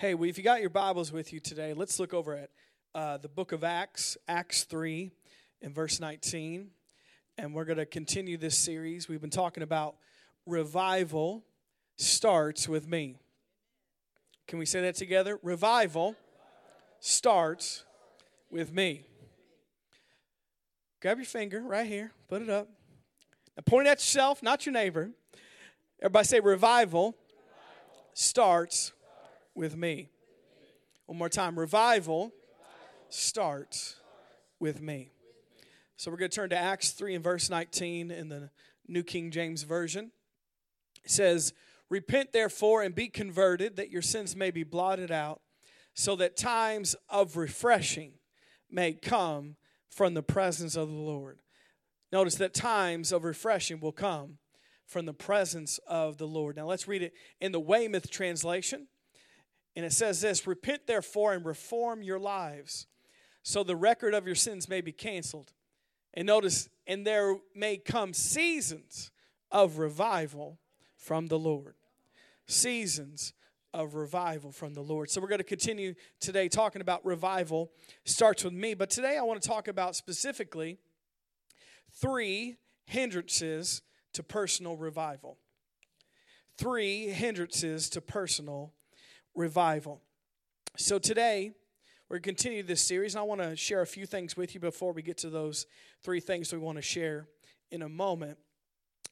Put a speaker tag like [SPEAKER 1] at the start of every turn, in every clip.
[SPEAKER 1] Hey, well, if you got your Bibles with you today, let's look over at uh, the book of Acts, Acts 3, and verse 19. And we're going to continue this series. We've been talking about revival starts with me. Can we say that together? Revival starts with me. Grab your finger right here, put it up. Now point at yourself, not your neighbor. Everybody say, revival starts with me. One more time. Revival starts with me. So we're going to turn to Acts 3 and verse 19 in the New King James Version. It says, Repent therefore and be converted, that your sins may be blotted out, so that times of refreshing may come from the presence of the Lord. Notice that times of refreshing will come from the presence of the Lord. Now let's read it in the Weymouth translation. And it says this Repent therefore and reform your lives, so the record of your sins may be canceled. And notice, and there may come seasons of revival from the Lord. Seasons of revival from the Lord. So we're going to continue today talking about revival. Starts with me, but today I want to talk about specifically three hindrances to personal revival. Three hindrances to personal revival. So today, we're going to continue this series, and I want to share a few things with you before we get to those three things we want to share in a moment.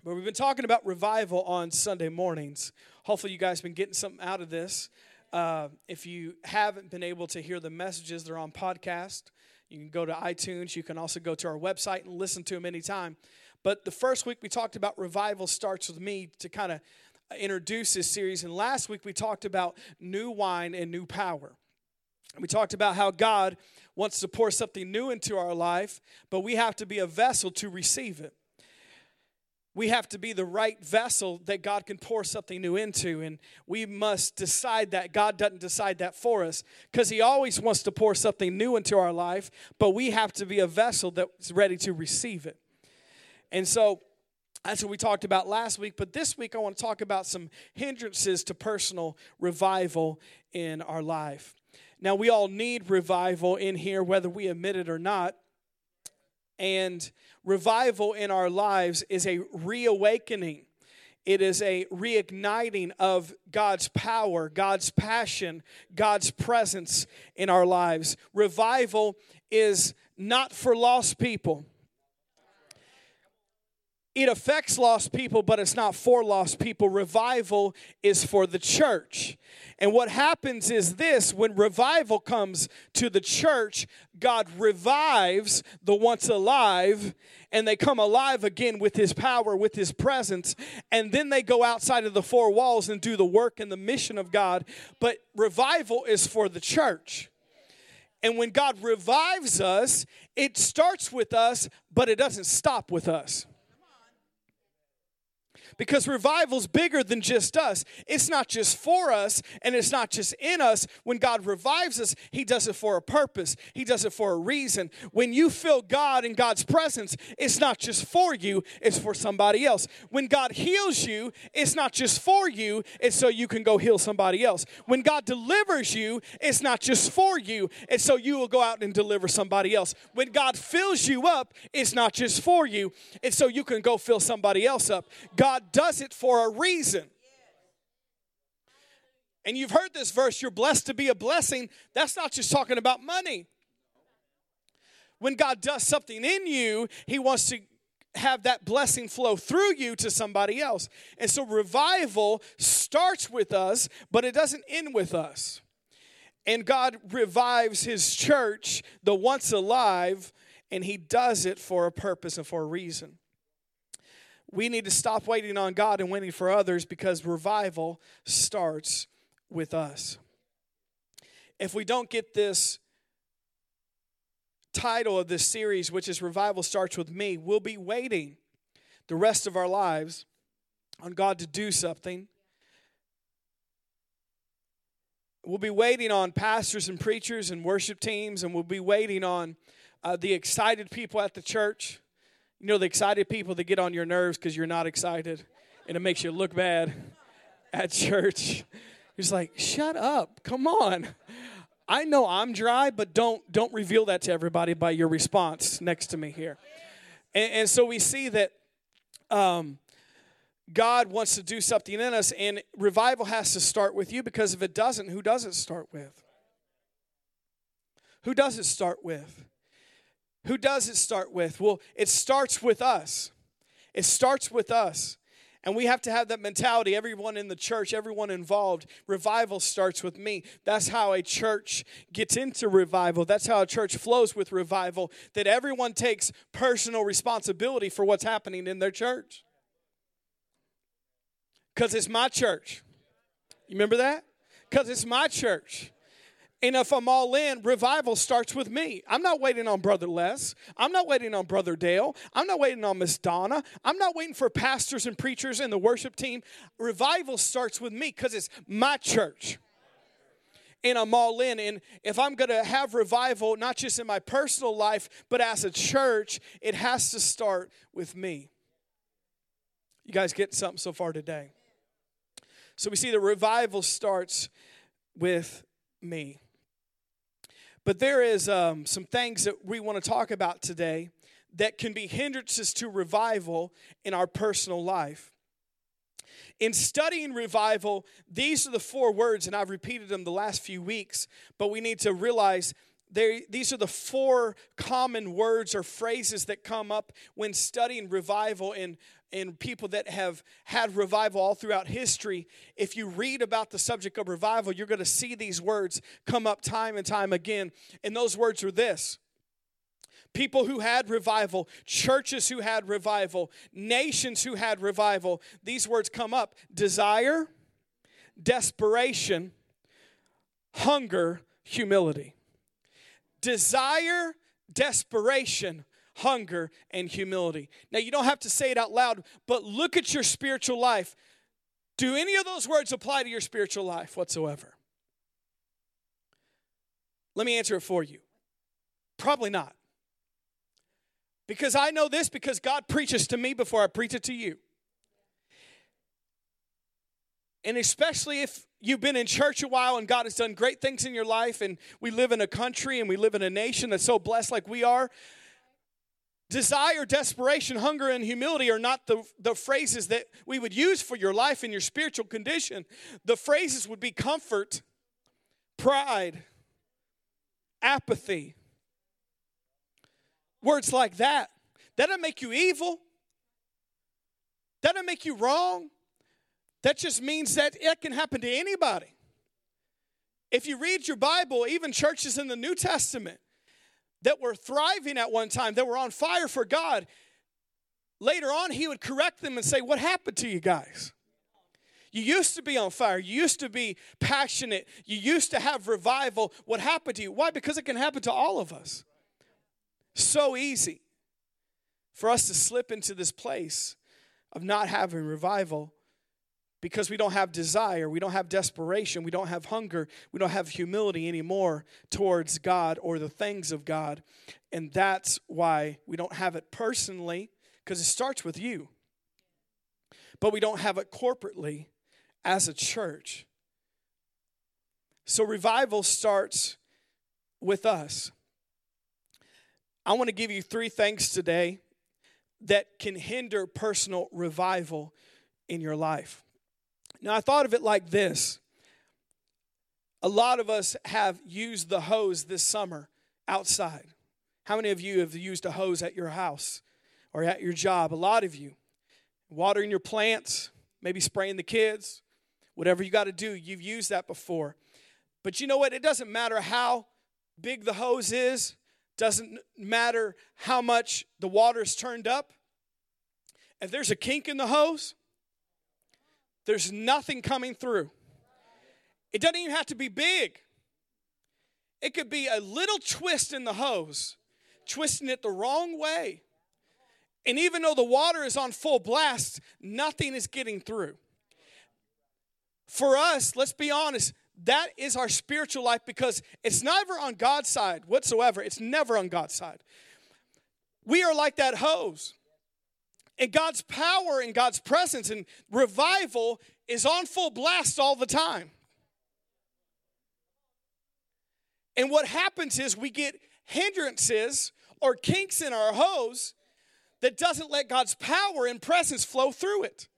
[SPEAKER 1] But we've been talking about revival on Sunday mornings. Hopefully, you guys have been getting something out of this. Uh, if you haven't been able to hear the messages, they're on podcast. You can go to iTunes. You can also go to our website and listen to them anytime. But the first week we talked about revival starts with me to kind of introduce this series. And last week we talked about new wine and new power. We talked about how God wants to pour something new into our life, but we have to be a vessel to receive it. We have to be the right vessel that God can pour something new into, and we must decide that. God doesn't decide that for us because He always wants to pour something new into our life, but we have to be a vessel that's ready to receive it. And so that's what we talked about last week. But this week, I want to talk about some hindrances to personal revival in our life. Now, we all need revival in here, whether we admit it or not. And revival in our lives is a reawakening. It is a reigniting of God's power, God's passion, God's presence in our lives. Revival is not for lost people it affects lost people, but it's not for lost people. Revival is for the church. And what happens is this when revival comes to the church, God revives the once alive, and they come alive again with his power, with his presence. And then they go outside of the four walls and do the work and the mission of God. But revival is for the church. And when God revives us, it starts with us, but it doesn't stop with us because revival's bigger than just us. It's not just for us and it's not just in us. When God revives us, He does it for a purpose, He does it for a reason. When you feel God in God's presence, it's not just for you, it's for somebody else. When God heals you, it's not just for you, it's so you can go heal somebody else. When God delivers you, it's not just for you, it's so you will go out and deliver somebody else. When God fills you up, it's not just for you, it's so you can go fill somebody else up. God does it for a reason. And you've heard this verse, you're blessed to be a blessing. That's not just talking about money. When God does something in you, He wants to have that blessing flow through you to somebody else. And so revival starts with us, but it doesn't end with us. And God revives His church, the once alive, and He does it for a purpose and for a reason we need to stop waiting on God and waiting for others because revival starts with us. If we don't get this title of this series, which is Revival Starts With Me, we'll be waiting the rest of our lives on God to do something. We'll be waiting on pastors and preachers and worship teams, and we'll be waiting on uh, the excited people at the church you know, the excited people that get on your nerves because you're not excited and it makes you look bad at church. He's like, shut up. Come on. I know I'm dry, but don't don't reveal that to everybody by your response next to me here. And, and so we see that um, God wants to do something in us, and revival has to start with you because if it doesn't, who does it start with? Who does it start with? Who does it start with? Well, it starts with us. It starts with us. And we have to have that mentality, everyone in the church, everyone involved. Revival starts with me. That's how a church gets into revival. That's how a church flows with revival, that everyone takes personal responsibility for what's happening in their church. Because it's my church. You remember that? Because it's my church. And if I'm all in, revival starts with me. I'm not waiting on Brother Les. I'm not waiting on Brother Dale. I'm not waiting on Miss Donna. I'm not waiting for pastors and preachers and the worship team. Revival starts with me because it's my church. And I'm all in. And if I'm going to have revival, not just in my personal life, but as a church, it has to start with me. You guys get something so far today? So we see the revival starts with me. But there is um, some things that we want to talk about today that can be hindrances to revival in our personal life. In studying revival, these are the four words, and I've repeated them the last few weeks, but we need to realize they, these are the four common words or phrases that come up when studying revival in and people that have had revival all throughout history, if you read about the subject of revival, you're going to see these words come up time and time again. And those words are this people who had revival, churches who had revival, nations who had revival. These words come up desire, desperation, hunger, humility. Desire, desperation, hunger, and humility. Now, you don't have to say it out loud, but look at your spiritual life. Do any of those words apply to your spiritual life whatsoever? Let me answer it for you. Probably not. Because I know this because God preaches to me before I preach it to you. And especially if you've been in church a while and God has done great things in your life, and we live in a country and we live in a nation that's so blessed like we are, Desire, desperation, hunger, and humility are not the, the phrases that we would use for your life and your spiritual condition. The phrases would be comfort, pride, apathy. Words like that. That doesn't make you evil. That doesn't make you wrong. That just means that it can happen to anybody. If you read your Bible, even churches in the New Testament, that were thriving at one time, that were on fire for God, later on he would correct them and say, What happened to you guys? You used to be on fire. You used to be passionate. You used to have revival. What happened to you? Why? Because it can happen to all of us. So easy for us to slip into this place of not having revival because we don't have desire, we don't have desperation, we don't have hunger, we don't have humility anymore towards God or the things of God. And that's why we don't have it personally, because it starts with you. But we don't have it corporately as a church. So revival starts with us. I want to give you three things today that can hinder personal revival in your life. Now, I thought of it like this a lot of us have used the hose this summer outside. How many of you have used a hose at your house or at your job? A lot of you. Watering your plants, maybe spraying the kids, whatever you got to do, you've used that before. But you know what? It doesn't matter how big the hose is, doesn't matter how much the water's turned up. If there's a kink in the hose, there's nothing coming through. It doesn't even have to be big. It could be a little twist in the hose, twisting it the wrong way. And even though the water is on full blast, nothing is getting through. For us, let's be honest, that is our spiritual life because it's never on God's side whatsoever. It's never on God's side. We are like that hose. And God's power and God's presence and revival is on full blast all the time. And what happens is we get hindrances or kinks in our hose that doesn't let God's power and presence flow through it.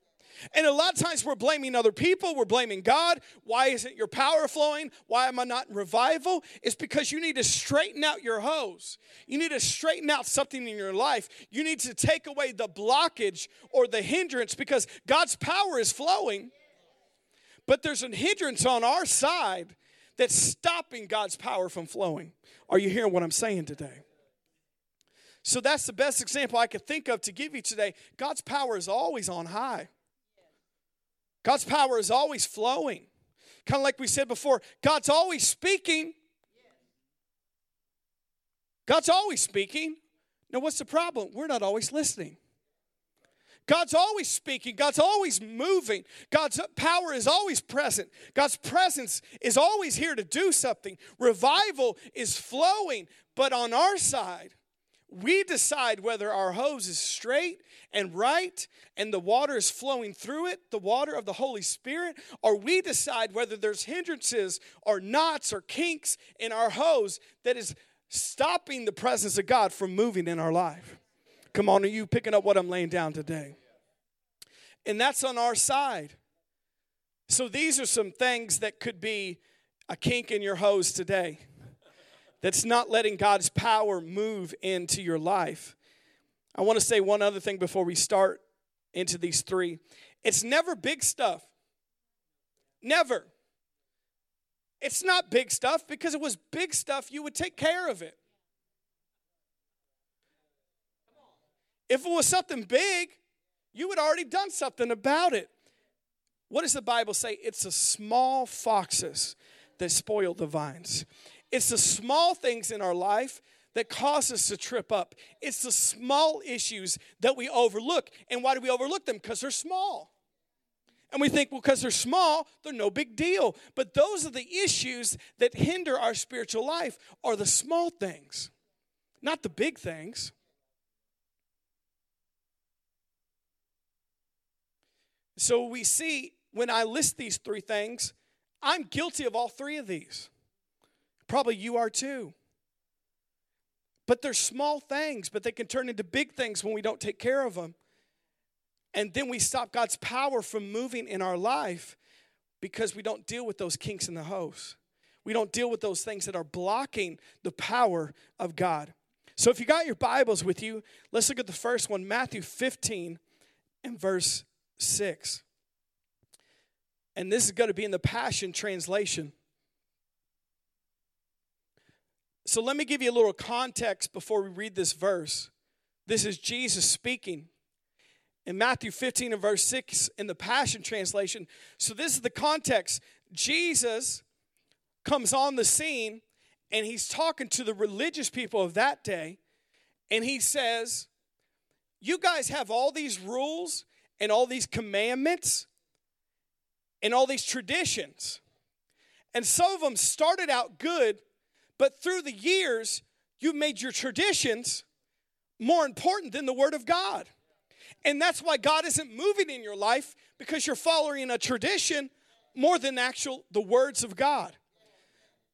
[SPEAKER 1] And a lot of times we're blaming other people, we're blaming God. Why isn't your power flowing? Why am I not in revival? It's because you need to straighten out your hose. You need to straighten out something in your life. You need to take away the blockage or the hindrance because God's power is flowing, but there's a hindrance on our side that's stopping God's power from flowing. Are you hearing what I'm saying today? So that's the best example I could think of to give you today. God's power is always on high. God's power is always flowing. Kind of like we said before, God's always speaking. God's always speaking. Now, what's the problem? We're not always listening. God's always speaking. God's always moving. God's power is always present. God's presence is always here to do something. Revival is flowing. But on our side, we decide whether our hose is straight and right and the water is flowing through it, the water of the Holy Spirit, or we decide whether there's hindrances or knots or kinks in our hose that is stopping the presence of God from moving in our life. Come on, are you picking up what I'm laying down today? And that's on our side. So these are some things that could be a kink in your hose today that's not letting God's power move into your life. I want to say one other thing before we start into these three. It's never big stuff. Never. It's not big stuff because it was big stuff, you would take care of it. If it was something big, you had already done something about it. What does the Bible say? It's the small foxes that spoil the vines. It's the small things in our life that cause us to trip up. It's the small issues that we overlook. And why do we overlook them? Because they're small. And we think, well, because they're small, they're no big deal. But those are the issues that hinder our spiritual life, are the small things, not the big things. So we see when I list these three things, I'm guilty of all three of these. Probably you are too. But they're small things, but they can turn into big things when we don't take care of them. And then we stop God's power from moving in our life because we don't deal with those kinks in the hose. We don't deal with those things that are blocking the power of God. So if you got your Bibles with you, let's look at the first one Matthew 15 and verse 6. And this is going to be in the Passion Translation. So let me give you a little context before we read this verse. This is Jesus speaking in Matthew 15 and verse 6 in the Passion Translation. So this is the context. Jesus comes on the scene and he's talking to the religious people of that day and he says, You guys have all these rules and all these commandments and all these traditions. And some of them started out good, but through the years, you've made your traditions more important than the Word of God. And that's why God isn't moving in your life because you're following a tradition more than actual the words of God.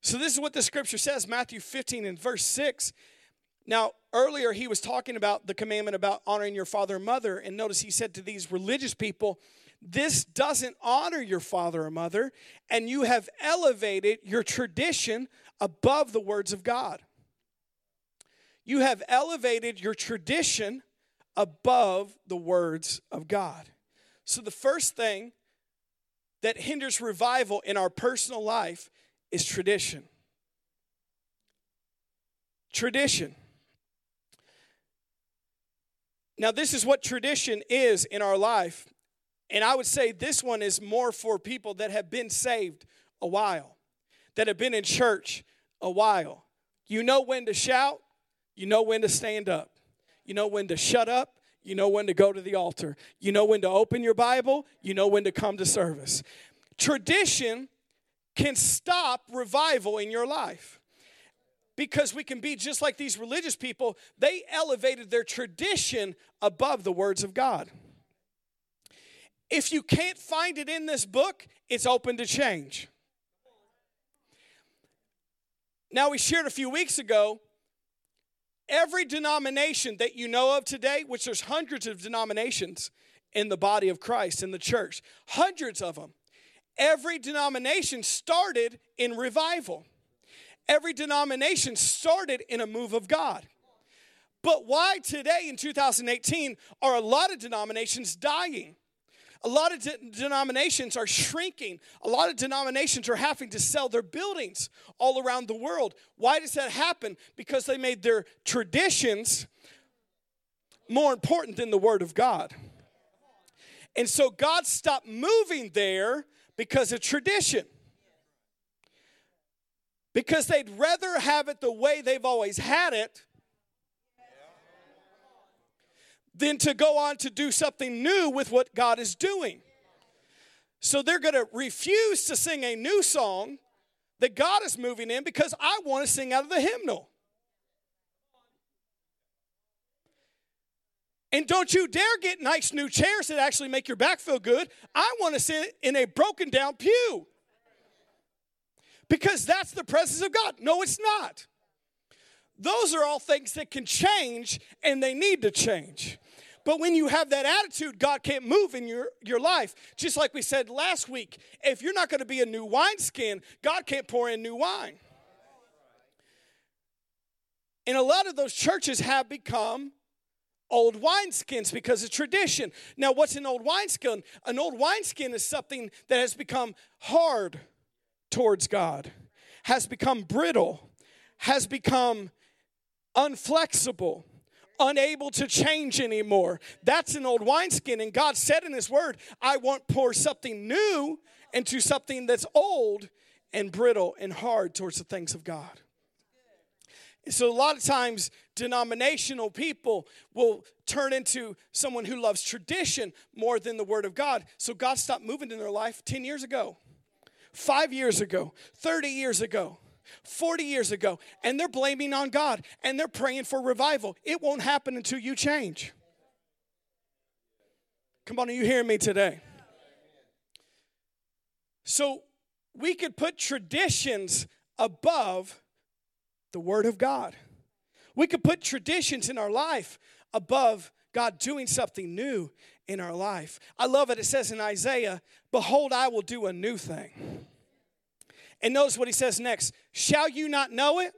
[SPEAKER 1] So this is what the scripture says, Matthew 15 and verse 6. Now, earlier he was talking about the commandment about honoring your father and mother, and notice he said to these religious people, This doesn't honor your father or mother, and you have elevated your tradition above the words of God. You have elevated your tradition above the words of God. So, the first thing that hinders revival in our personal life is tradition. Tradition. Now, this is what tradition is in our life. And I would say this one is more for people that have been saved a while that have been in church a while. You know when to shout, you know when to stand up, you know when to shut up, you know when to go to the altar, you know when to open your Bible, you know when to come to service. Tradition can stop revival in your life because we can be just like these religious people. They elevated their tradition above the words of God. If you can't find it in this book, it's open to change. Now, we shared a few weeks ago every denomination that you know of today, which there's hundreds of denominations in the body of Christ, in the church, hundreds of them. Every denomination started in revival. Every denomination started in a move of God. But why today in 2018 are a lot of denominations dying? A lot of de- denominations are shrinking. A lot of denominations are having to sell their buildings all around the world. Why does that happen? Because they made their traditions more important than the Word of God. And so God stopped moving there because of tradition. Because they'd rather have it the way they've always had it than to go on to do something new with what God is doing. So they're going to refuse to sing a new song that God is moving in because I want to sing out of the hymnal. And don't you dare get nice new chairs that actually make your back feel good. I want to sit in a broken down pew. Because that's the presence of God. No, it's not. Those are all things that can change and they need to change. But when you have that attitude, God can't move in your, your life. Just like we said last week, if you're not going to be a new wineskin, God can't pour in new wine. And a lot of those churches have become old wineskins because of tradition. Now, what's an old wineskin? An old wineskin is something that has become hard towards God, has become brittle, has become unflexible unable to change anymore. That's an old wineskin. And God said in His Word, I want pour something new into something that's old and brittle and hard towards the things of God. So, a lot of times, denominational people will turn into someone who loves tradition more than the Word of God. So, God stopped moving in their life 10 years ago, five years ago, 30 years ago. 40 years ago, and they're blaming on God and they're praying for revival. It won't happen until you change. Come on, are you hearing me today? So we could put traditions above the Word of God. We could put traditions in our life above God doing something new in our life. I love it. It says in Isaiah, Behold, I will do a new thing. And notice what he says next Shall you not know it?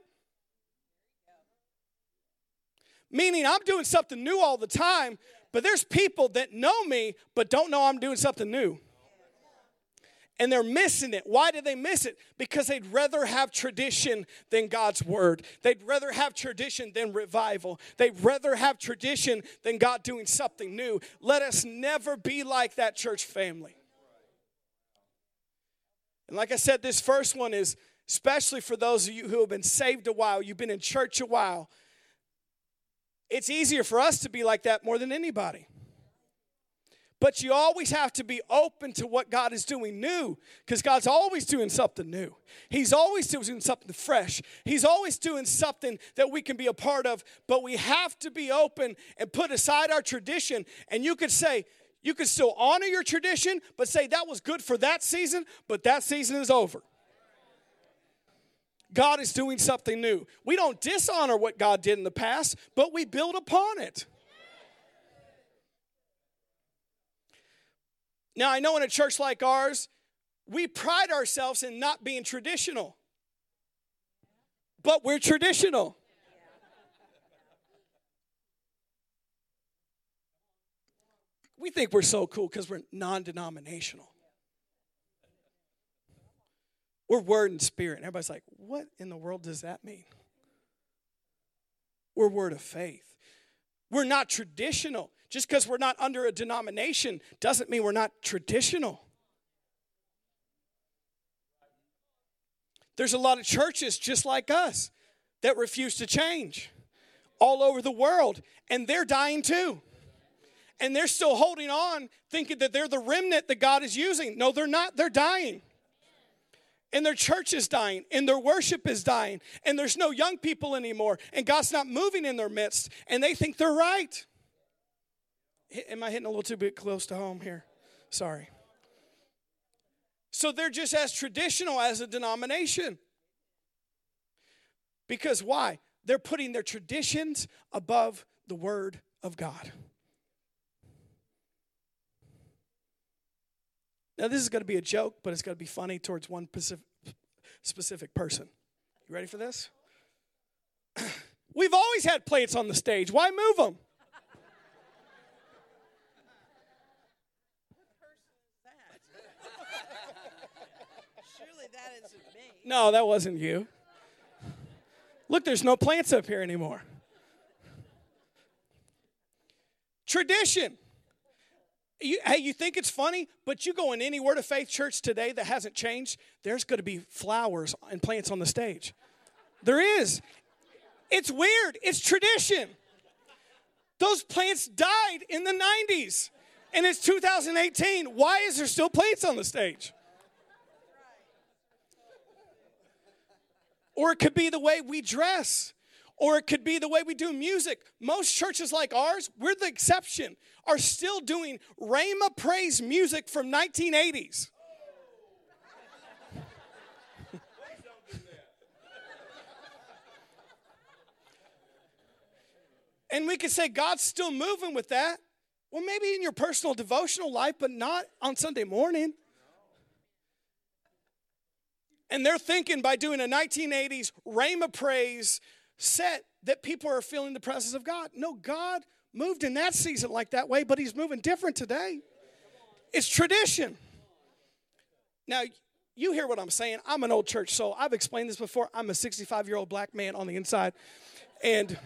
[SPEAKER 1] Meaning, I'm doing something new all the time, but there's people that know me but don't know I'm doing something new. And they're missing it. Why do they miss it? Because they'd rather have tradition than God's word. They'd rather have tradition than revival. They'd rather have tradition than God doing something new. Let us never be like that church family. And like I said, this first one is especially for those of you who have been saved a while, you've been in church a while. It's easier for us to be like that more than anybody. But you always have to be open to what God is doing new because God's always doing something new. He's always doing something fresh. He's always doing something that we can be a part of, but we have to be open and put aside our tradition. And you could say, you can still honor your tradition, but say that was good for that season, but that season is over. God is doing something new. We don't dishonor what God did in the past, but we build upon it. Now, I know in a church like ours, we pride ourselves in not being traditional, but we're traditional. We think we're so cool because we're non denominational. We're word and spirit. And everybody's like, what in the world does that mean? We're word of faith. We're not traditional. Just because we're not under a denomination doesn't mean we're not traditional. There's a lot of churches just like us that refuse to change all over the world, and they're dying too and they're still holding on, thinking that they're the remnant that God is using. No, they're not. They're dying. And their church is dying, and their worship is dying, and there's no young people anymore, and God's not moving in their midst, and they think they're right. Am I hitting a little too bit close to home here? Sorry. So they're just as traditional as a denomination. Because why? They're putting their traditions above the Word of God. Now, this is going to be a joke, but it's going to be funny towards one specific person. You ready for this? We've always had plates on the stage. Why move them?
[SPEAKER 2] Surely that isn't me.
[SPEAKER 1] No, that wasn't you. Look, there's no plants up here anymore. Tradition. You, hey, you think it's funny, but you go in any Word of Faith church today that hasn't changed, there's going to be flowers and plants on the stage. There is. It's weird. It's tradition. Those plants died in the 90s, and it's 2018. Why is there still plants on the stage? Or it could be the way we dress or it could be the way we do music. Most churches like ours, we're the exception, are still doing Rhema praise music from 1980s. and we could say God's still moving with that. Well, maybe in your personal devotional life, but not on Sunday morning. And they're thinking by doing a 1980s Rhema praise set that people are feeling the presence of God. No, God moved in that season like that way, but He's moving different today. It's tradition. Now, you hear what I'm saying. I'm an old church soul. I've explained this before. I'm a 65 year old black man on the inside, and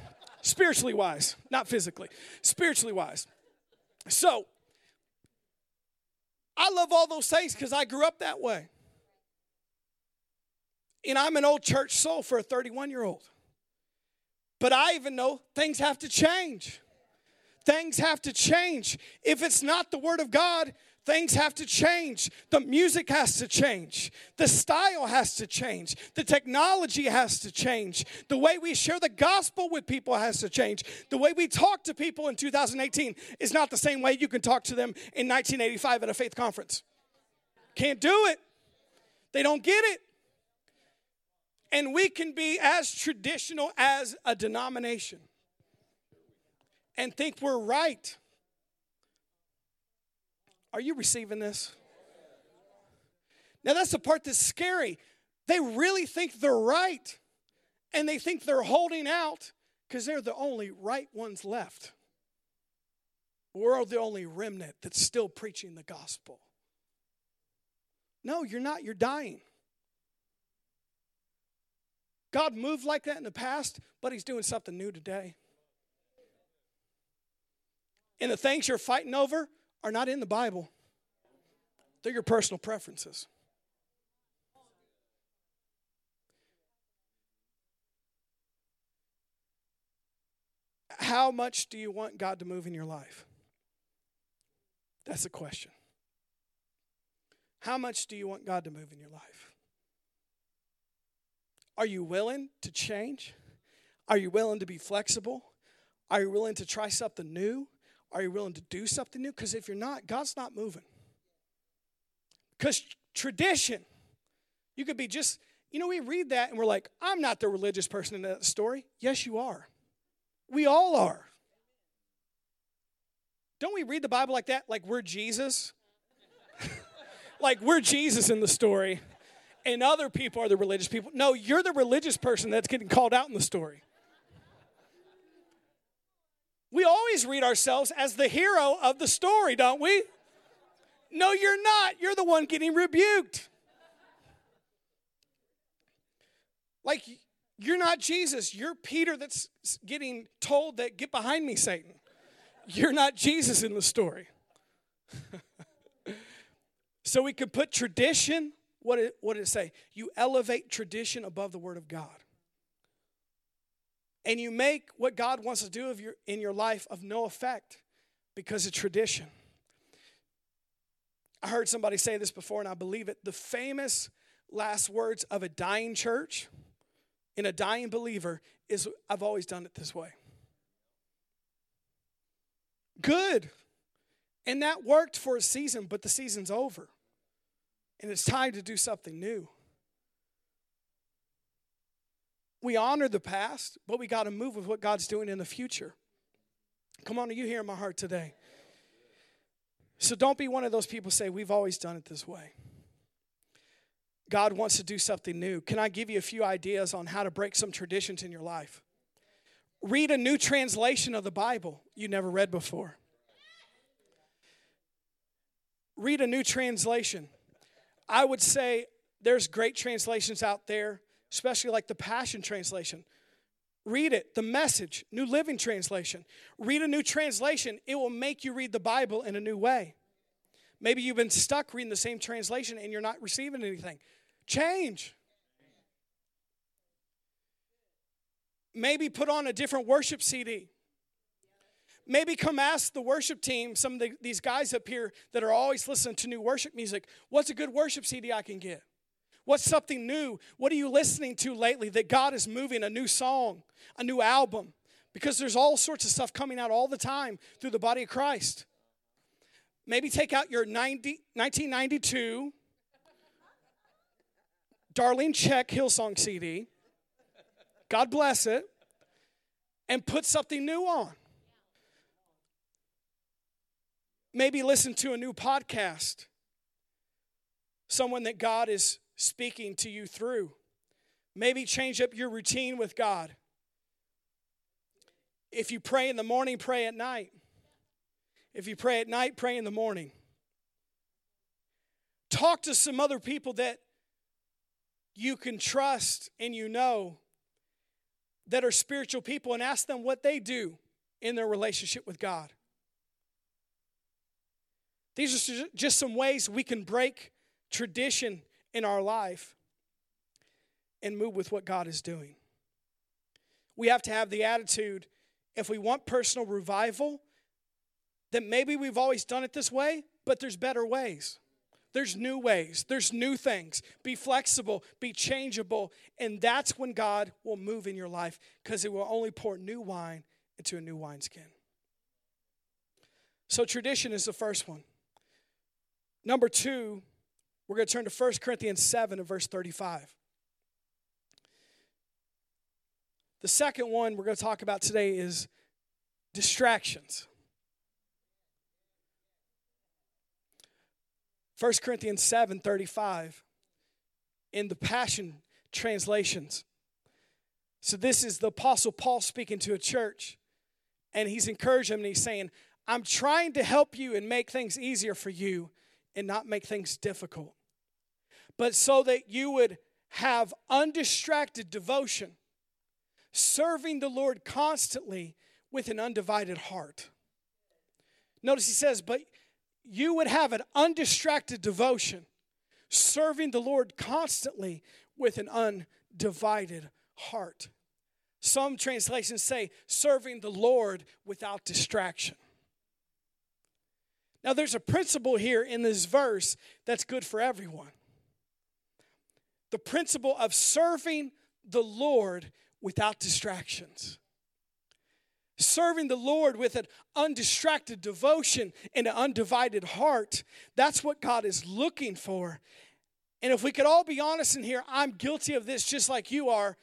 [SPEAKER 1] spiritually wise, not physically, spiritually wise. So, I love all those things because I grew up that way. And I'm an old church soul for a 31 year old. But I even know things have to change. Things have to change. If it's not the Word of God, things have to change. The music has to change. The style has to change. The technology has to change. The way we share the gospel with people has to change. The way we talk to people in 2018 is not the same way you can talk to them in 1985 at a faith conference. Can't do it. They don't get it. And we can be as traditional as a denomination and think we're right. Are you receiving this? Now, that's the part that's scary. They really think they're right, and they think they're holding out because they're the only right ones left. We're the only remnant that's still preaching the gospel. No, you're not. You're dying. God moved like that in the past, but He's doing something new today. And the things you're fighting over are not in the Bible, they're your personal preferences. How much do you want God to move in your life? That's the question. How much do you want God to move in your life? Are you willing to change? Are you willing to be flexible? Are you willing to try something new? Are you willing to do something new? Because if you're not, God's not moving. Because tradition, you could be just, you know, we read that and we're like, I'm not the religious person in that story. Yes, you are. We all are. Don't we read the Bible like that? Like we're Jesus? like we're Jesus in the story and other people are the religious people. No, you're the religious person that's getting called out in the story. We always read ourselves as the hero of the story, don't we? No, you're not. You're the one getting rebuked. Like, you're not Jesus. You're Peter that's getting told that, get behind me, Satan. You're not Jesus in the story. so we could put tradition what did, what did it say? You elevate tradition above the Word of God. And you make what God wants to do of your, in your life of no effect because of tradition. I heard somebody say this before, and I believe it. The famous last words of a dying church in a dying believer is I've always done it this way. Good. And that worked for a season, but the season's over. And it's time to do something new. we honor the past, but we got to move with what God's doing in the future. Come on, are you hearing my heart today? So don't be one of those people say, We've always done it this way. God wants to do something new. Can I give you a few ideas on how to break some traditions in your life? Read a new translation of the Bible you never read before. Read a new translation. I would say there's great translations out there, especially like the Passion Translation. Read it, the message, New Living Translation. Read a new translation, it will make you read the Bible in a new way. Maybe you've been stuck reading the same translation and you're not receiving anything. Change. Maybe put on a different worship CD. Maybe come ask the worship team, some of the, these guys up here that are always listening to new worship music, what's a good worship CD I can get? What's something new? What are you listening to lately that God is moving a new song, a new album? Because there's all sorts of stuff coming out all the time through the body of Christ. Maybe take out your 90, 1992 Darlene Zschech Hillsong CD. God bless it. And put something new on. Maybe listen to a new podcast. Someone that God is speaking to you through. Maybe change up your routine with God. If you pray in the morning, pray at night. If you pray at night, pray in the morning. Talk to some other people that you can trust and you know that are spiritual people and ask them what they do in their relationship with God. These are just some ways we can break tradition in our life and move with what God is doing. We have to have the attitude if we want personal revival, that maybe we've always done it this way, but there's better ways. There's new ways, there's new things. Be flexible, be changeable, and that's when God will move in your life because it will only pour new wine into a new wineskin. So, tradition is the first one. Number two, we're going to turn to 1 Corinthians 7 and verse 35. The second one we're going to talk about today is distractions. 1 Corinthians 7 35 in the Passion translations. So, this is the Apostle Paul speaking to a church, and he's encouraging them and he's saying, I'm trying to help you and make things easier for you and not make things difficult, but so that you would have undistracted devotion, serving the Lord constantly with an undivided heart. Notice he says, but you would have an undistracted devotion, serving the Lord constantly with an undivided heart. Some translations say, serving the Lord without distraction. Now, there's a principle here in this verse that's good for everyone the principle of serving the Lord without distractions. Serving the Lord with an undistracted devotion and an undivided heart. That's what God is looking for. And if we could all be honest in here, I'm guilty of this just like you are.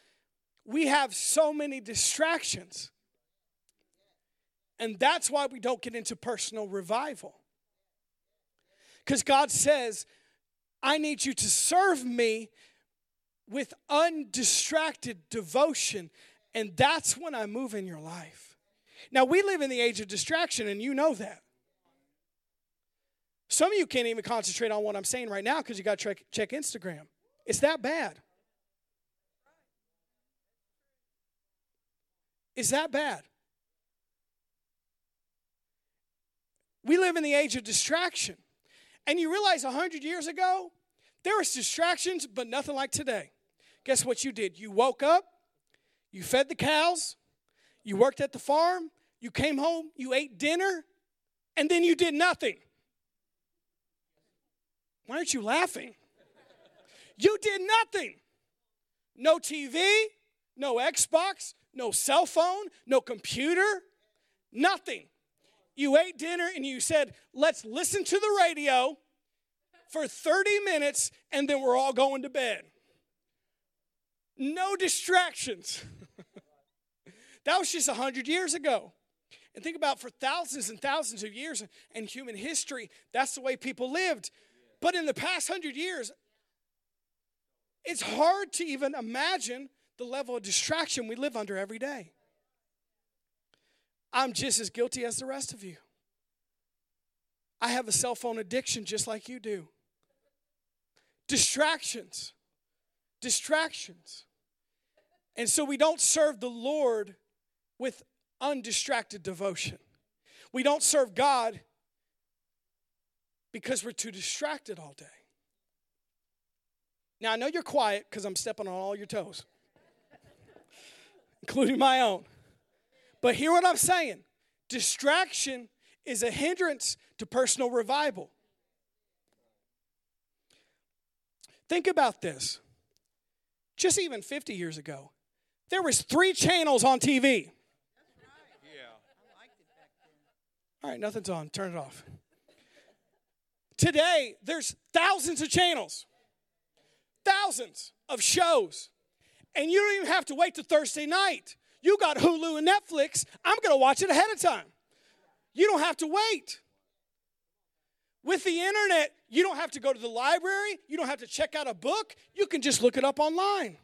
[SPEAKER 1] We have so many distractions. And that's why we don't get into personal revival. Because God says, I need you to serve me with undistracted devotion, and that's when I move in your life. Now, we live in the age of distraction, and you know that. Some of you can't even concentrate on what I'm saying right now because you got to check, check Instagram. It's that bad. Is that bad? We live in the age of distraction. And you realize 100 years ago, there was distractions, but nothing like today. Guess what you did? You woke up, you fed the cows, you worked at the farm, you came home, you ate dinner, and then you did nothing. Why aren't you laughing? You did nothing. No TV, no Xbox, no cell phone, no computer, nothing. You ate dinner and you said, let's listen to the radio for 30 minutes and then we're all going to bed. no distractions. that was just 100 years ago. And think about for thousands and thousands of years in human history, that's the way people lived. But in the past hundred years, it's hard to even imagine the level of distraction we live under every day. I'm just as guilty as the rest of you. I have a cell phone addiction just like you do. Distractions. Distractions. And so we don't serve the Lord with undistracted devotion. We don't serve God because we're too distracted all day. Now, I know you're quiet because I'm stepping on all your toes, including my own. But hear what I'm saying distraction is a hindrance to personal revival. Think about this. Just even 50 years ago, there was three channels on TV. Right. Yeah. I liked it back then. All right, nothing's on. Turn it off. Today, there's thousands of channels, thousands of shows, and you don't even have to wait to Thursday night. You got Hulu and Netflix. I'm going to watch it ahead of time. You don't have to wait. With the internet, you don't have to go to the library. You don't have to check out a book. You can just look it up online.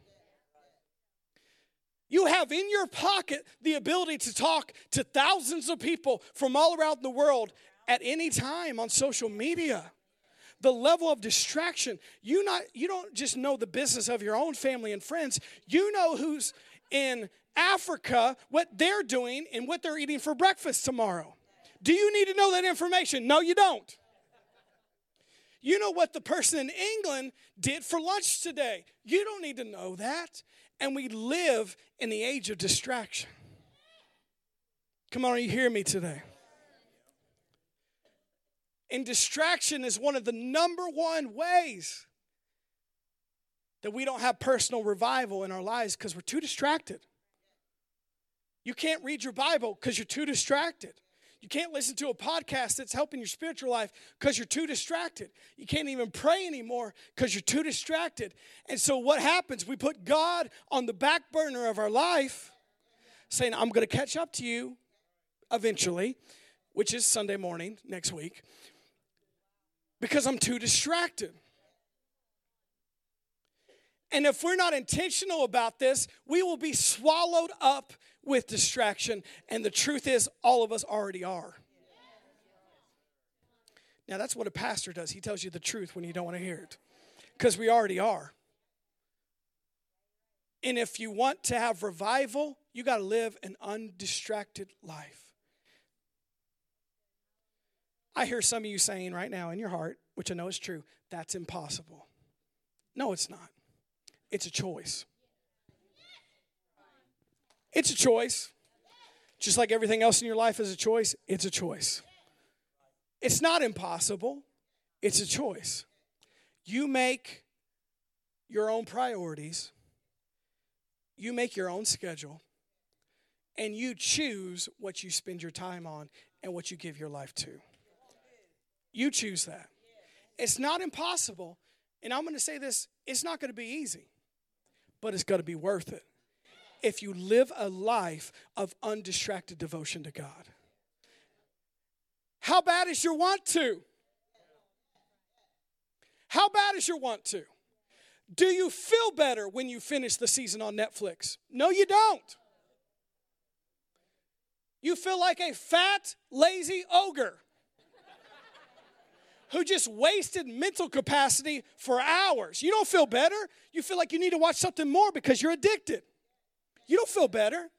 [SPEAKER 1] You have in your pocket the ability to talk to thousands of people from all around the world at any time on social media. The level of distraction, you not you don't just know the business of your own family and friends. You know who's in Africa, what they're doing and what they're eating for breakfast tomorrow. Do you need to know that information? No, you don't. You know what the person in England did for lunch today. You don't need to know that. And we live in the age of distraction. Come on, you hearing me today? And distraction is one of the number one ways that we don't have personal revival in our lives because we're too distracted. You can't read your Bible because you're too distracted. You can't listen to a podcast that's helping your spiritual life because you're too distracted. You can't even pray anymore because you're too distracted. And so, what happens? We put God on the back burner of our life, saying, I'm going to catch up to you eventually, which is Sunday morning next week, because I'm too distracted. And if we're not intentional about this, we will be swallowed up with distraction. And the truth is, all of us already are. Now, that's what a pastor does. He tells you the truth when you don't want to hear it, because we already are. And if you want to have revival, you got to live an undistracted life. I hear some of you saying right now in your heart, which I know is true, that's impossible. No, it's not. It's a choice. It's a choice. Just like everything else in your life is a choice, it's a choice. It's not impossible, it's a choice. You make your own priorities, you make your own schedule, and you choose what you spend your time on and what you give your life to. You choose that. It's not impossible. And I'm going to say this it's not going to be easy, but it's going to be worth it if you live a life of undistracted devotion to God. How bad is your want to? How bad is your want to? Do you feel better when you finish the season on Netflix? No, you don't. You feel like a fat, lazy ogre who just wasted mental capacity for hours. You don't feel better. You feel like you need to watch something more because you're addicted. You don't feel better.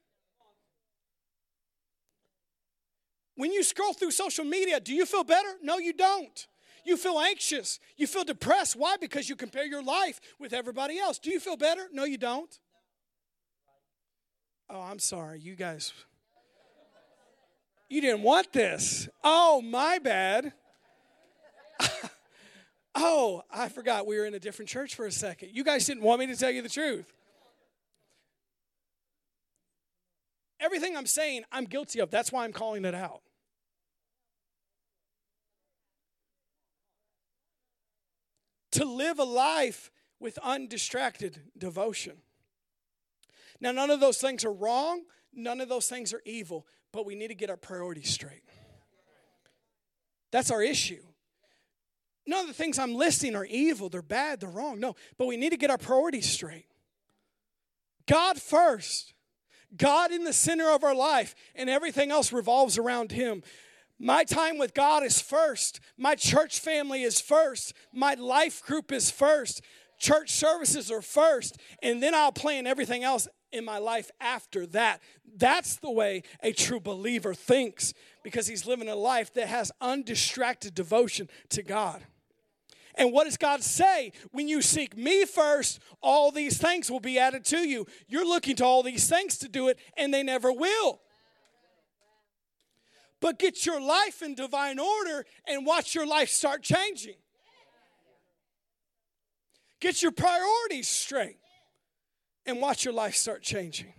[SPEAKER 1] When you scroll through social media, do you feel better? No, you don't. You feel anxious. You feel depressed. Why? Because you compare your life with everybody else. Do you feel better? No, you don't. Oh, I'm sorry. You guys. You didn't want this. Oh, my bad. oh, I forgot we were in a different church for a second. You guys didn't want me to tell you the truth. Everything I'm saying, I'm guilty of. That's why I'm calling it out. To live a life with undistracted devotion. Now, none of those things are wrong, none of those things are evil, but we need to get our priorities straight. That's our issue. None of the things I'm listing are evil, they're bad, they're wrong. No, but we need to get our priorities straight. God first, God in the center of our life, and everything else revolves around Him. My time with God is first. My church family is first. My life group is first. Church services are first. And then I'll plan everything else in my life after that. That's the way a true believer thinks because he's living a life that has undistracted devotion to God. And what does God say? When you seek me first, all these things will be added to you. You're looking to all these things to do it, and they never will. But get your life in divine order and watch your life start changing. Get your priorities straight and watch your life start changing.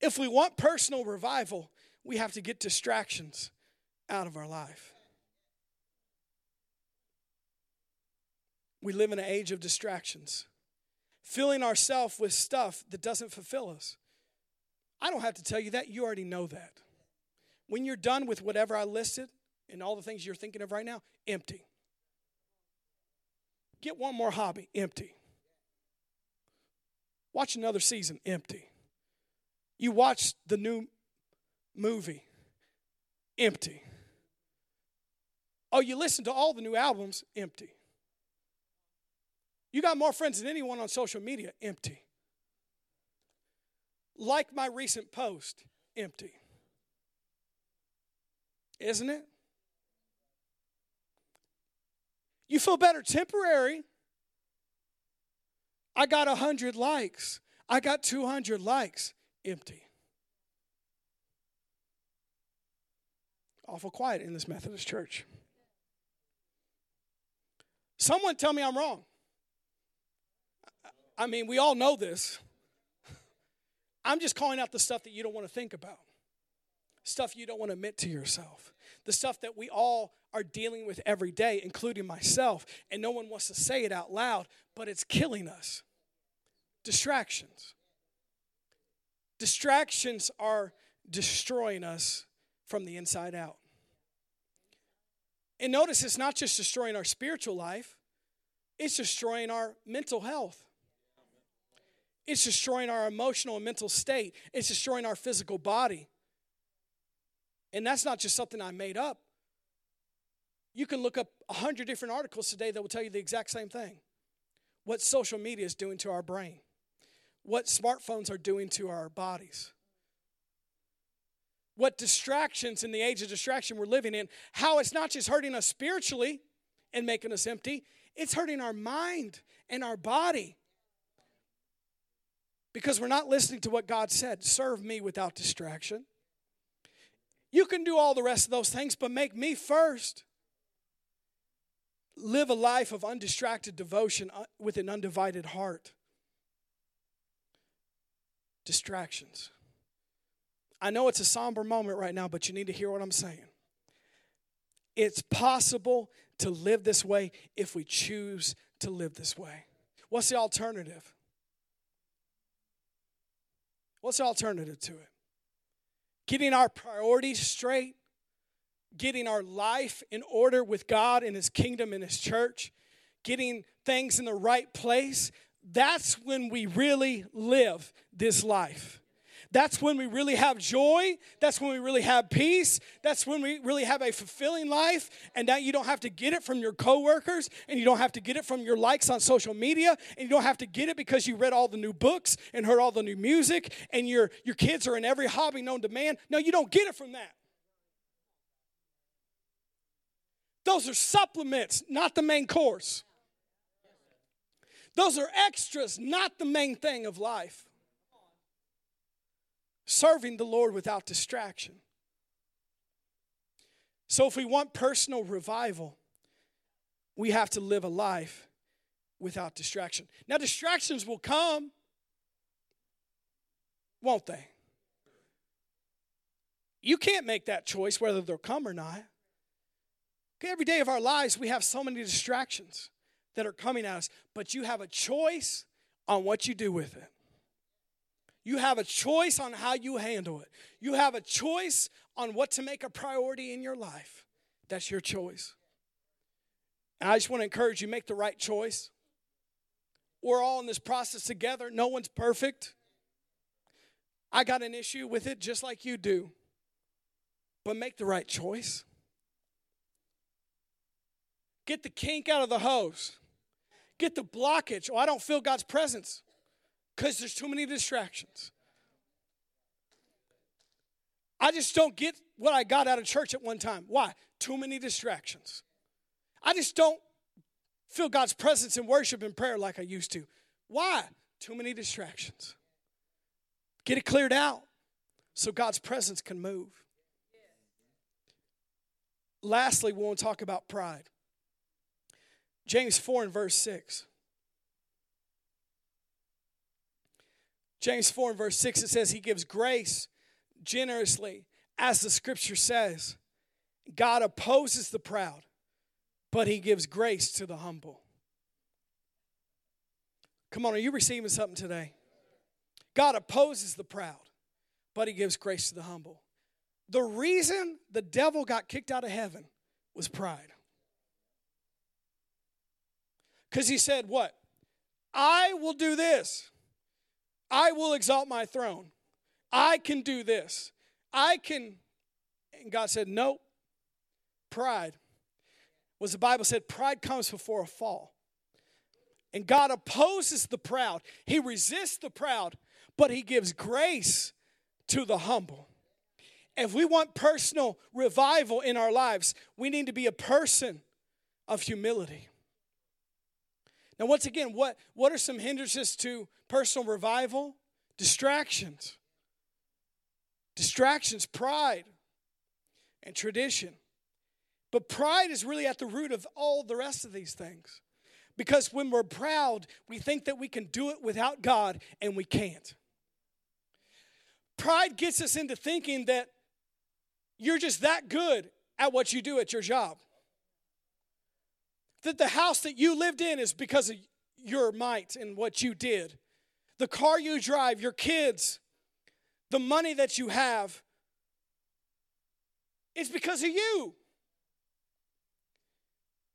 [SPEAKER 1] If we want personal revival, we have to get distractions out of our life. We live in an age of distractions, filling ourselves with stuff that doesn't fulfill us. I don't have to tell you that, you already know that. When you're done with whatever I listed and all the things you're thinking of right now, empty. Get one more hobby, empty. Watch another season, empty. You watch the new movie, empty. Oh, you listen to all the new albums, empty. You got more friends than anyone on social media, empty. Like my recent post, empty. Isn't it? You feel better temporary. I got 100 likes. I got 200 likes. Empty. Awful quiet in this Methodist church. Someone tell me I'm wrong. I mean, we all know this. I'm just calling out the stuff that you don't want to think about, stuff you don't want to admit to yourself, the stuff that we all are dealing with every day, including myself, and no one wants to say it out loud, but it's killing us. Distractions. Distractions are destroying us from the inside out. And notice it's not just destroying our spiritual life, it's destroying our mental health. It's destroying our emotional and mental state. It's destroying our physical body. And that's not just something I made up. You can look up a hundred different articles today that will tell you the exact same thing. What social media is doing to our brain, what smartphones are doing to our bodies, what distractions in the age of distraction we're living in, how it's not just hurting us spiritually and making us empty, it's hurting our mind and our body. Because we're not listening to what God said serve me without distraction. You can do all the rest of those things, but make me first live a life of undistracted devotion uh, with an undivided heart. Distractions. I know it's a somber moment right now, but you need to hear what I'm saying. It's possible to live this way if we choose to live this way. What's the alternative? What's the alternative to it? Getting our priorities straight getting our life in order with God and His kingdom and His church, getting things in the right place, that's when we really live this life. That's when we really have joy. That's when we really have peace. That's when we really have a fulfilling life. And that you don't have to get it from your coworkers and you don't have to get it from your likes on social media and you don't have to get it because you read all the new books and heard all the new music and your, your kids are in every hobby known to man. No, you don't get it from that. Those are supplements, not the main course. Those are extras, not the main thing of life. Serving the Lord without distraction. So, if we want personal revival, we have to live a life without distraction. Now, distractions will come, won't they? You can't make that choice whether they'll come or not. Every day of our lives, we have so many distractions that are coming at us, but you have a choice on what you do with it. You have a choice on how you handle it. You have a choice on what to make a priority in your life. That's your choice. And I just want to encourage you make the right choice. We're all in this process together. No one's perfect. I got an issue with it just like you do. But make the right choice. Get the kink out of the hose. Get the blockage. Oh, I don't feel God's presence because there's too many distractions. I just don't get what I got out of church at one time. Why? Too many distractions. I just don't feel God's presence in worship and prayer like I used to. Why? Too many distractions. Get it cleared out so God's presence can move. Lastly, we want to talk about pride. James 4 and verse 6. James 4 and verse 6, it says, He gives grace generously, as the scripture says. God opposes the proud, but He gives grace to the humble. Come on, are you receiving something today? God opposes the proud, but He gives grace to the humble. The reason the devil got kicked out of heaven was pride. Because he said, What? I will do this. I will exalt my throne. I can do this. I can. And God said, Nope. Pride. Was the Bible said, pride comes before a fall. And God opposes the proud. He resists the proud, but He gives grace to the humble. If we want personal revival in our lives, we need to be a person of humility. Now, once again, what, what are some hindrances to personal revival? Distractions. Distractions, pride, and tradition. But pride is really at the root of all the rest of these things. Because when we're proud, we think that we can do it without God, and we can't. Pride gets us into thinking that you're just that good at what you do at your job that the house that you lived in is because of your might and what you did. The car you drive, your kids, the money that you have, it's because of you.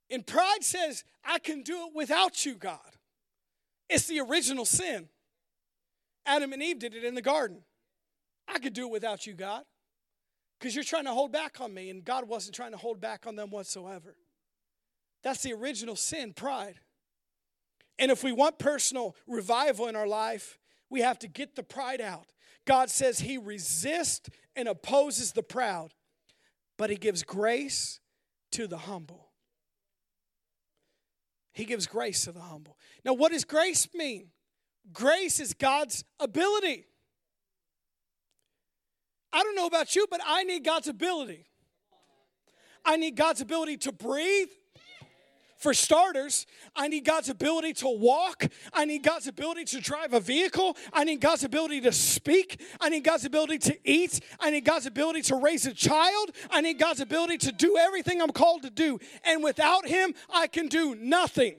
[SPEAKER 1] And pride says, I can do it without you, God. It's the original sin. Adam and Eve did it in the garden. I could do it without you, God, because you're trying to hold back on me, and God wasn't trying to hold back on them whatsoever. That's the original sin, pride. And if we want personal revival in our life, we have to get the pride out. God says He resists and opposes the proud, but He gives grace to the humble. He gives grace to the humble. Now, what does grace mean? Grace is God's ability. I don't know about you, but I need God's ability. I need God's ability to breathe. For starters, I need God's ability to walk. I need God's ability to drive a vehicle. I need God's ability to speak. I need God's ability to eat. I need God's ability to raise a child. I need God's ability to do everything I'm called to do. And without Him, I can do nothing.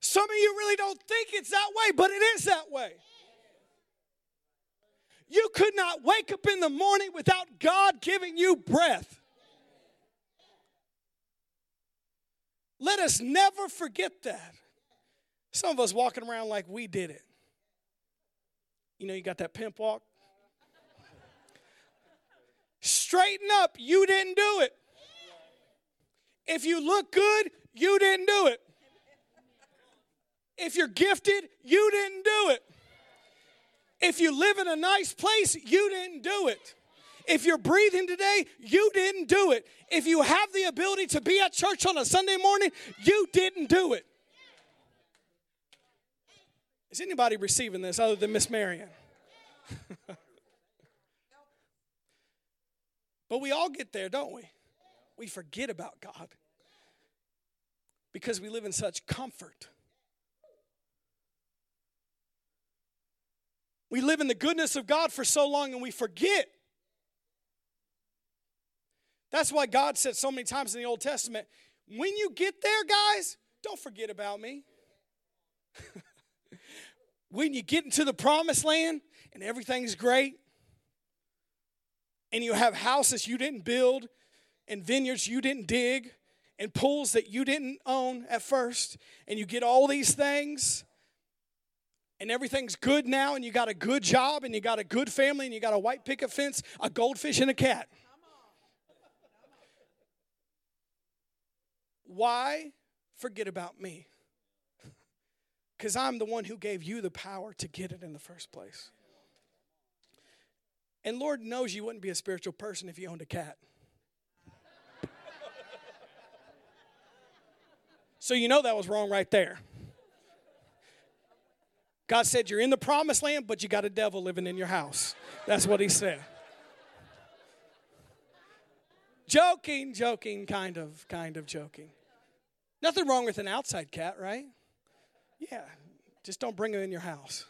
[SPEAKER 1] Some of you really don't think it's that way, but it is that way. You could not wake up in the morning without God giving you breath. Let us never forget that. Some of us walking around like we did it. You know, you got that pimp walk. Straighten up, you didn't do it. If you look good, you didn't do it. If you're gifted, you didn't do it. If you live in a nice place, you didn't do it. If you're breathing today, you didn't do it. If you have the ability to be at church on a Sunday morning, you didn't do it. Is anybody receiving this other than Miss Marion? but we all get there, don't we? We forget about God because we live in such comfort. We live in the goodness of God for so long and we forget that's why God said so many times in the Old Testament, when you get there, guys, don't forget about me. when you get into the promised land and everything's great, and you have houses you didn't build, and vineyards you didn't dig, and pools that you didn't own at first, and you get all these things, and everything's good now, and you got a good job, and you got a good family, and you got a white picket fence, a goldfish, and a cat. Why forget about me? Because I'm the one who gave you the power to get it in the first place. And Lord knows you wouldn't be a spiritual person if you owned a cat. So you know that was wrong right there. God said, You're in the promised land, but you got a devil living in your house. That's what he said. Joking, joking, kind of, kind of joking. Nothing wrong with an outside cat, right? Yeah, just don't bring him in your house.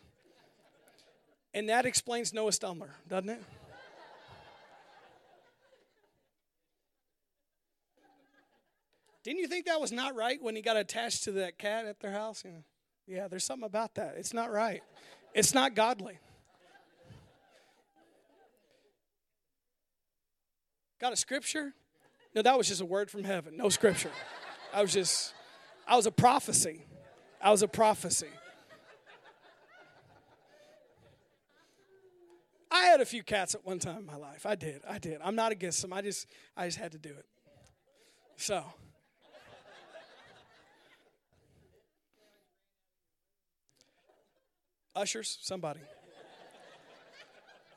[SPEAKER 1] And that explains Noah Stumler, doesn't it? Didn't you think that was not right when he got attached to that cat at their house? You know, yeah, there's something about that. It's not right. It's not godly. Got a scripture? No, that was just a word from heaven. No scripture. I was just, I was a prophecy. I was a prophecy. I had a few cats at one time in my life. I did. I did. I'm not against them. I just, I just had to do it. So. Ushers, somebody.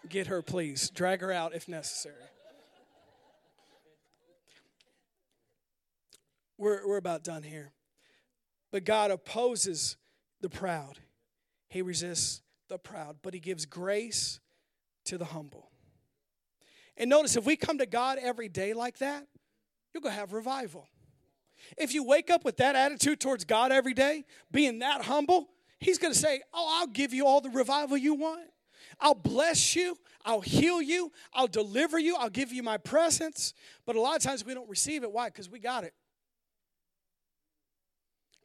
[SPEAKER 1] Get her, please. Drag her out if necessary. We're, we're about done here. But God opposes the proud, He resists the proud, but He gives grace to the humble. And notice if we come to God every day like that, you're going to have revival. If you wake up with that attitude towards God every day, being that humble, He's going to say, Oh, I'll give you all the revival you want. I'll bless you. I'll heal you. I'll deliver you. I'll give you my presence. But a lot of times we don't receive it. Why? Because we got it.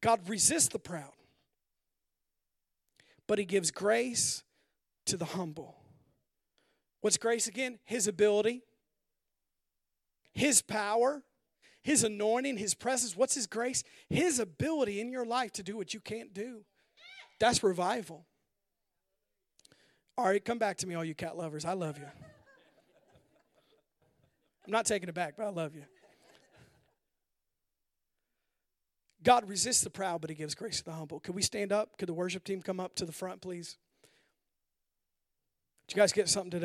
[SPEAKER 1] God resists the proud, but He gives grace to the humble. What's grace again? His ability, His power, His anointing, His presence. What's His grace? His ability in your life to do what you can't do. That's revival. All right, come back to me, all you cat lovers. I love you. I'm not taking it back, but I love you. God resists the proud, but he gives grace to the humble. Could we stand up? Could the worship team come up to the front, please? Did you guys get something today?